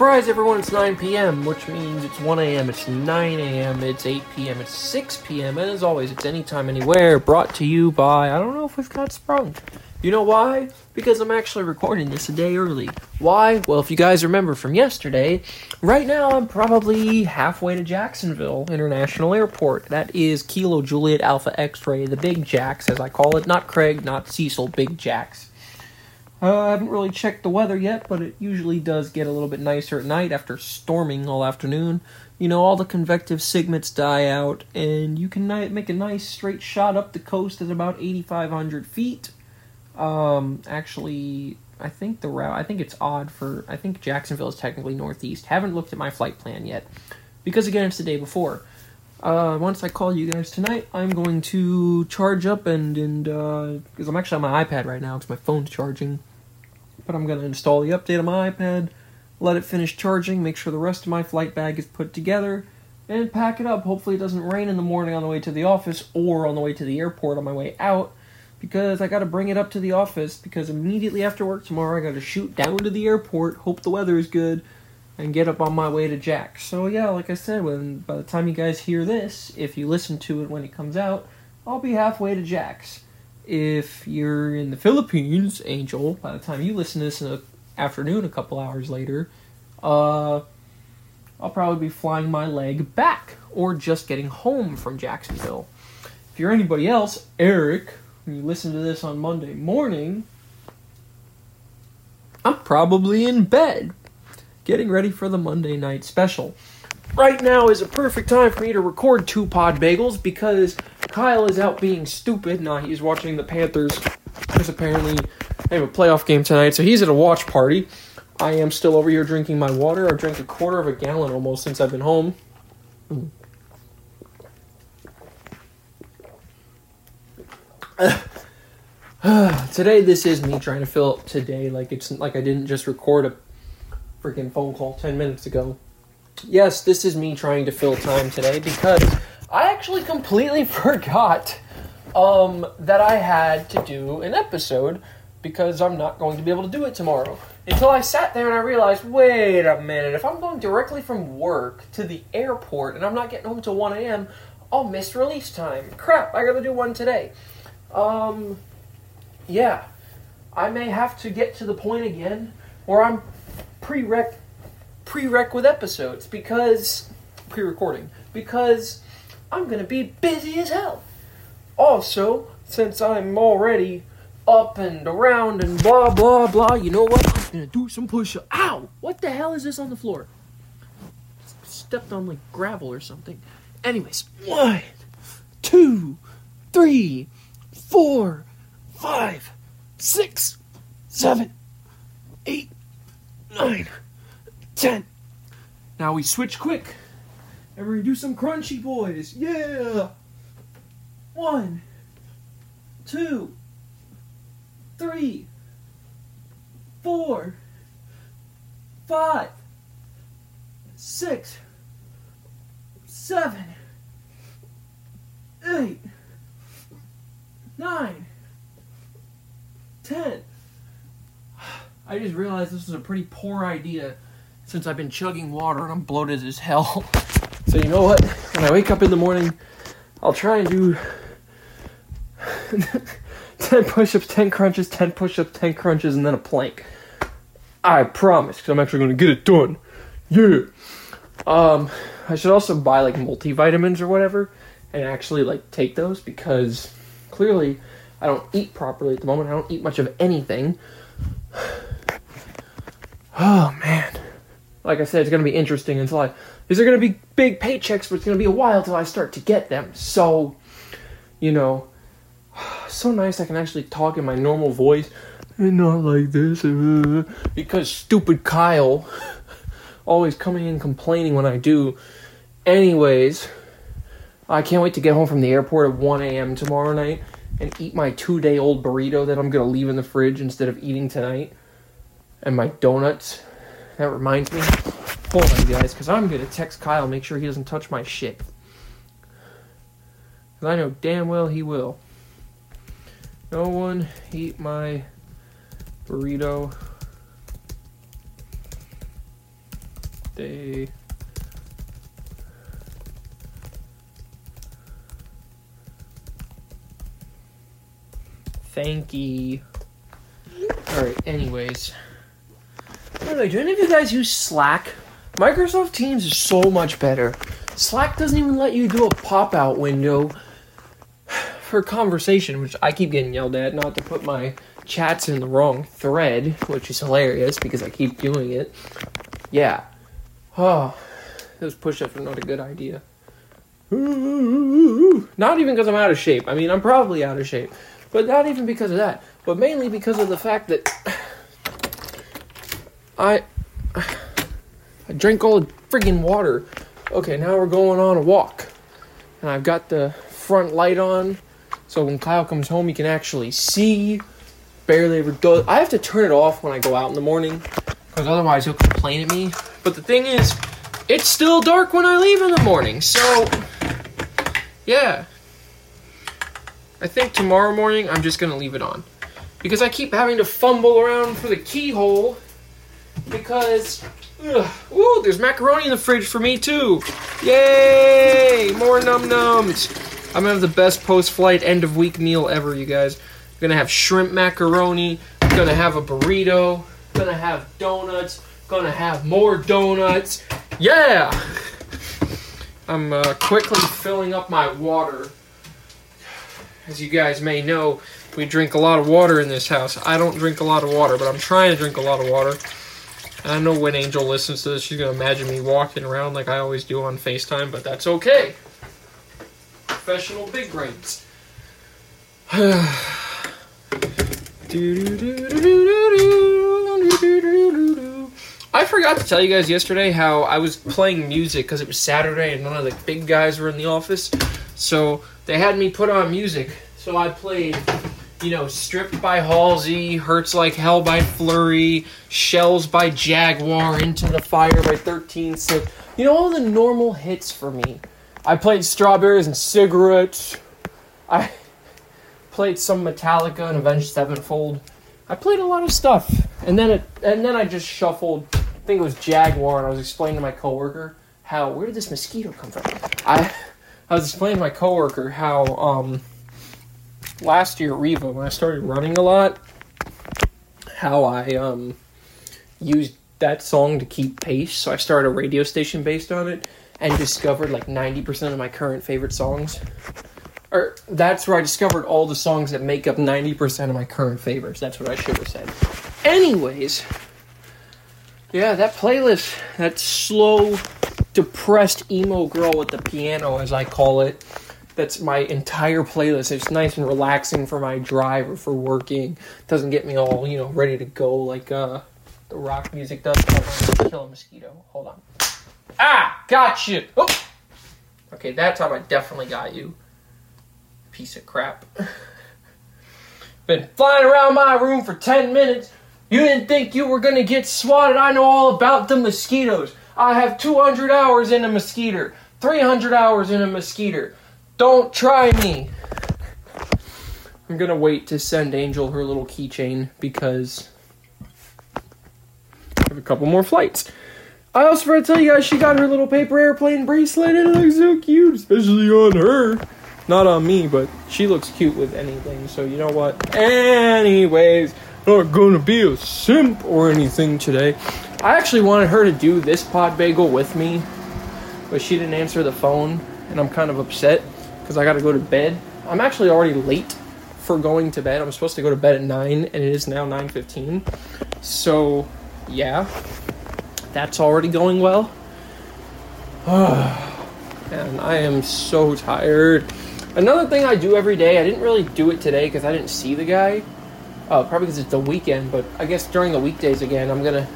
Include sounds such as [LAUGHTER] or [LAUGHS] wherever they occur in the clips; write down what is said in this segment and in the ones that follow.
Surprise, everyone, it's 9 p.m., which means it's 1 a.m., it's 9 a.m., it's 8 p.m., it's 6 p.m., and as always, it's anytime, anywhere, brought to you by, I don't know if we've got sprung. You know why? Because I'm actually recording this a day early. Why? Well, if you guys remember from yesterday, right now I'm probably halfway to Jacksonville International Airport. That is Kilo Juliet Alpha X ray, the Big Jacks, as I call it. Not Craig, not Cecil, Big Jacks. Uh, I haven't really checked the weather yet, but it usually does get a little bit nicer at night after storming all afternoon. You know, all the convective sigmets die out, and you can make a nice straight shot up the coast at about 8,500 feet. Um, actually, I think the route, I think it's odd for, I think Jacksonville is technically northeast. Haven't looked at my flight plan yet, because again, it's the day before. Uh, once I call you guys tonight, I'm going to charge up and, and, uh, because I'm actually on my iPad right now, because my phone's charging but I'm going to install the update on my iPad, let it finish charging, make sure the rest of my flight bag is put together, and pack it up. Hopefully, it doesn't rain in the morning on the way to the office or on the way to the airport on my way out, because I got to bring it up to the office. Because immediately after work tomorrow, I got to shoot down to the airport, hope the weather is good, and get up on my way to Jack. So yeah, like I said, when by the time you guys hear this, if you listen to it when it comes out, I'll be halfway to Jack's if you're in the Philippines, Angel, by the time you listen to this in the afternoon, a couple hours later, uh, I'll probably be flying my leg back or just getting home from Jacksonville. If you're anybody else, Eric, when you listen to this on Monday morning, I'm probably in bed getting ready for the Monday night special. Right now is a perfect time for me to record two pod bagels because Kyle is out being stupid. Nah, he's watching the Panthers because apparently they have a playoff game tonight, so he's at a watch party. I am still over here drinking my water. I've drank a quarter of a gallon almost since I've been home. [SIGHS] today, this is me trying to fill up today like it's like I didn't just record a freaking phone call 10 minutes ago. Yes, this is me trying to fill time today because I actually completely [LAUGHS] forgot um, that I had to do an episode because I'm not going to be able to do it tomorrow. Until I sat there and I realized, wait a minute, if I'm going directly from work to the airport and I'm not getting home until 1 a.m., I'll miss release time. Crap, I gotta do one today. Um, yeah. I may have to get to the point again where I'm prereq prereq with episodes because pre-recording because I'm gonna be busy as hell. Also, since I'm already up and around and blah blah blah, you know what? I'm gonna do some push-ups. Ow! What the hell is this on the floor? Stepped on like gravel or something. Anyways, one, two, three, four, five, six, seven, eight, nine, ten. Now we switch quick. And we're gonna do some crunchy boys. Yeah! One, two, three, four, five, six, seven, eight, nine, ten. [SIGHS] I just realized this was a pretty poor idea since I've been chugging water and I'm bloated as hell. [LAUGHS] So you know what? When I wake up in the morning, I'll try and do [LAUGHS] 10 push-ups, 10 crunches, 10 push-ups, 10 crunches, and then a plank. I promise, because I'm actually going to get it done. Yeah. Um, I should also buy like multivitamins or whatever, and actually like take those because clearly I don't eat properly at the moment. I don't eat much of anything. [SIGHS] Oh man. Like I said, it's going to be interesting until I these are going to be big paychecks, but it's going to be a while till I start to get them. So, you know, [SIGHS] so nice I can actually talk in my normal voice and not like this. Uh, because stupid Kyle [LAUGHS] always coming in complaining when I do. Anyways, I can't wait to get home from the airport at 1 a.m. tomorrow night and eat my two day old burrito that I'm going to leave in the fridge instead of eating tonight. And my donuts. That reminds me. Hold on, guys, because I'm going to text Kyle, make sure he doesn't touch my shit. Because I know damn well he will. No one eat my burrito. birthday. Thank you. Alright, anyways. By the way, do any of you guys use Slack? Microsoft Teams is so much better. Slack doesn't even let you do a pop out window for conversation, which I keep getting yelled at, not to put my chats in the wrong thread, which is hilarious because I keep doing it. Yeah. Oh, those push ups are not a good idea. Not even because I'm out of shape. I mean, I'm probably out of shape. But not even because of that. But mainly because of the fact that I I drank all the friggin' water. Okay, now we're going on a walk. And I've got the front light on. So when Kyle comes home, he can actually see. Barely ever does. I have to turn it off when I go out in the morning. Because otherwise he'll complain at me. But the thing is, it's still dark when I leave in the morning. So, yeah. I think tomorrow morning I'm just to leave it on. Because I keep having to fumble around for the keyhole. Because, ugh, ooh, there's macaroni in the fridge for me too. Yay! More num nums. I'm gonna have the best post flight end of week meal ever, you guys. I'm gonna have shrimp macaroni. I'm gonna have a burrito. I'm Gonna have donuts. I'm Gonna have more donuts. Yeah! I'm uh, quickly filling up my water. As you guys may know, we drink a lot of water in this house. I don't drink a lot of water, but I'm trying to drink a lot of water. I know when Angel listens to this, she's gonna imagine me walking around like I always do on FaceTime, but that's okay. Professional big brains. [SIGHS] I forgot to tell you guys yesterday how I was playing music because it was Saturday and none of the big guys were in the office. So they had me put on music. So I played, you know, Stripped by Halsey, Hurts Like Hell by Fleurie, Shells by Jaguar, Into the Fire by 13 Sip. You know, all the normal hits for me. I played Strawberries and Cigarettes. I [LAUGHS] played some Metallica and Avenged Sevenfold. I played a lot of stuff, and then it, and then I just shuffled. I think it was Jaguar, and I was explaining to my coworker how where did this mosquito come from? I I was explaining to my coworker how um last year at when I started running a lot, how I um used that song to keep pace. So I started a radio station based on it and discovered like 90% of my current favorite songs. Or that's where I discovered all the songs that make up 90% of my current favorites. That's what I should have said. Anyways, yeah, that playlist, that slow, depressed emo girl with the piano, as I call it, that's my entire playlist. It's nice and relaxing for my drive or for working. It Doesn't get me all, you know, ready to go like uh, the rock music does. Hold on, kill a mosquito. Hold on. Ah, got you. Oh. Okay, that time I definitely got you. Piece of crap. [LAUGHS] Been flying around my room for 10 minutes. You didn't think you were gonna get swatted. I know all about the mosquitoes. I have 200 hours in a mosquito, 300 hours in a mosquito. Don't try me. I'm gonna wait to send Angel her little keychain because I have a couple more flights. I also forgot to tell you guys she got her little paper airplane bracelet and it looks so cute, especially on her. Not on me, but she looks cute with anything, so you know what? Anyways, not gonna be a simp or anything today. I actually wanted her to do this pod bagel with me, but she didn't answer the phone, and I'm kind of upset because I gotta go to bed. I'm actually already late for going to bed. I'm supposed to go to bed at 9, and it is now 9.15. So, yeah that's already going well. [SIGHS] and I am so tired. Another thing I do every day, I didn't really do it today because I didn't see the guy. Uh, probably because it's the weekend, but I guess during the weekdays again, I'm gonna.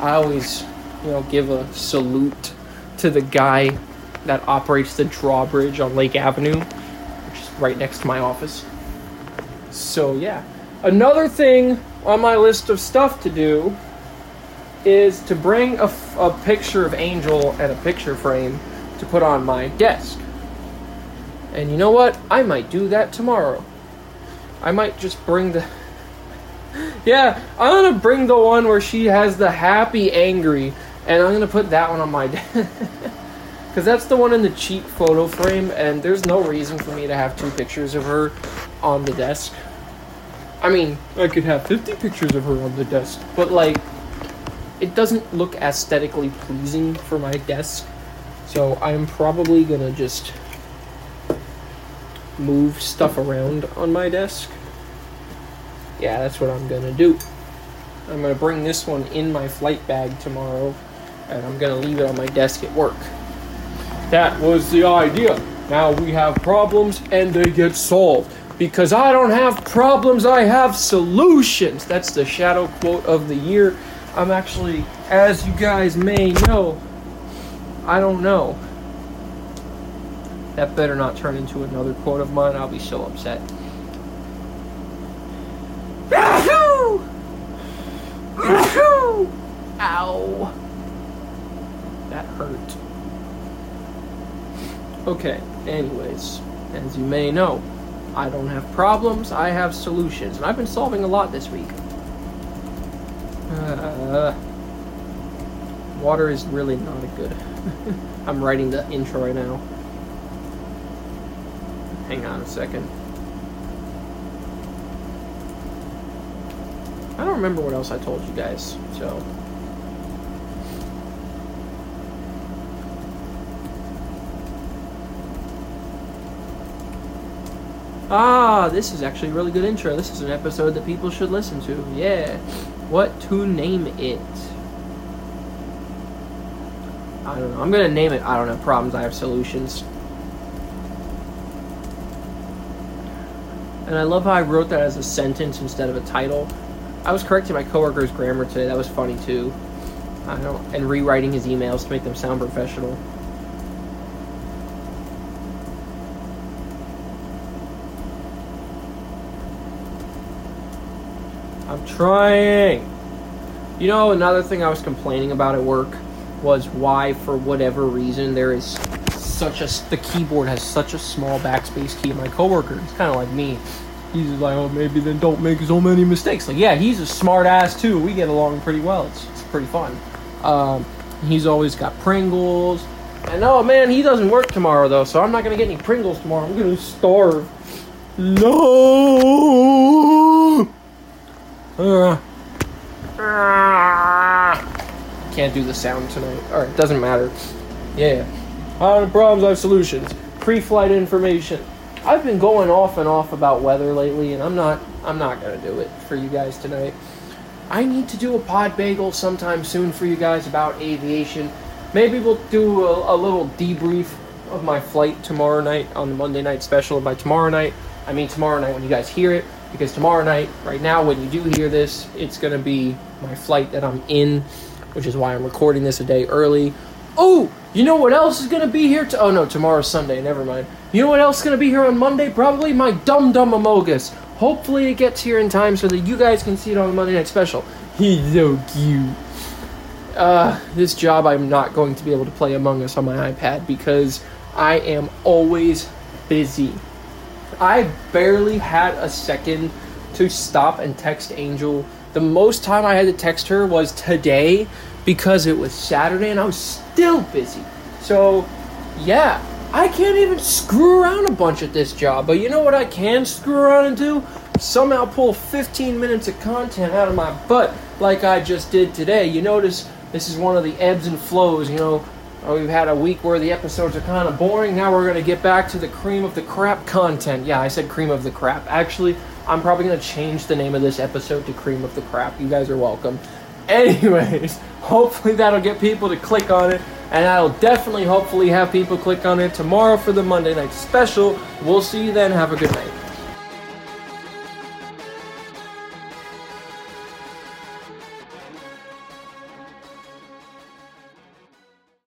I always, you know, give a salute to the guy that operates the drawbridge on Lake Avenue, which is right next to my office. So, yeah. Another thing on my list of stuff to do is to bring a, a picture of Angel and a picture frame to put on my desk. And you know what? I might do that tomorrow. I might just bring the. [LAUGHS] Yeah, I'm gonna bring the one where she has the happy, angry, and I'm gonna put that one on my [LAUGHS] desk. Because that's the one in the cheap photo frame, and there's no reason for me to have two pictures of her on the desk. I mean, I could have 50 pictures of her on the desk, but like, it doesn't look aesthetically pleasing for my desk. So I'm probably gonna just move stuff around on my desk. Yeah, that's what I'm gonna do. I'm gonna bring this one in my flight bag tomorrow, and I'm gonna leave it on my desk at work. That was the idea. Now we have problems and they get solved. Because I don't have problems, I have solutions. That's the shadow quote of the year. I'm actually, as you guys may know, I don't know. That better not turn into another quote of mine. I'll be so upset. Ow. That hurt. Okay, anyways, as you may know, I don't have problems, I have solutions, and I've been solving a lot this week. Uh, water is really not a good. [LAUGHS] I'm writing the intro right now. Hang on a second. I don't remember what else I told you guys, so. Ah, this is actually a really good intro. This is an episode that people should listen to. Yeah. What to name it? I don't know. I'm gonna name it, I don't know, problems, I have solutions. And I love how I wrote that as a sentence instead of a title. I was correcting my coworker's grammar today. That was funny too. I don't and rewriting his emails to make them sound professional. I'm trying. You know, another thing I was complaining about at work was why, for whatever reason, there is such a the keyboard has such a small backspace key. My coworker, he's kind of like me. He's like, oh, maybe then don't make so many mistakes. Like, yeah, he's a smart ass too. We get along pretty well. It's, it's pretty fun. Um, he's always got Pringles. And oh man, he doesn't work tomorrow though, so I'm not gonna get any Pringles tomorrow. I'm gonna starve. No. Uh, can't do the sound tonight. Alright, doesn't matter. Yeah. I have problems, I have solutions. Pre flight information. I've been going off and off about weather lately, and I'm not I'm not gonna do it for you guys tonight. I need to do a pod bagel sometime soon for you guys about aviation. Maybe we'll do a, a little debrief of my flight tomorrow night on the Monday night special. By tomorrow night, I mean tomorrow night when you guys hear it, because tomorrow night, right now, when you do hear this, it's gonna be my flight that I'm in, which is why I'm recording this a day early. Oh, you know what else is gonna be here? To- oh no, tomorrow's Sunday. Never mind. You know what else is gonna be here on Monday? Probably my Dum Dum Amogus. Hopefully it gets here in time so that you guys can see it on the Monday night special. He's so cute. Uh, this job I'm not going to be able to play Among Us on my iPad because I am always busy. I barely had a second to stop and text Angel. The most time I had to text her was today because it was Saturday and I was still busy. So, yeah, I can't even screw around a bunch at this job. But you know what I can screw around and do? Somehow pull 15 minutes of content out of my butt like I just did today. You notice this is one of the ebbs and flows, you know. Uh, We've had a week where the episodes are kind of boring. Now we're going to get back to the cream of the crap content. Yeah, I said cream of the crap. Actually, I'm probably going to change the name of this episode to cream of the crap. You guys are welcome. Anyways, [LAUGHS] hopefully that'll get people to click on it. And I'll definitely, hopefully, have people click on it tomorrow for the Monday night special. We'll see you then. Have a good night.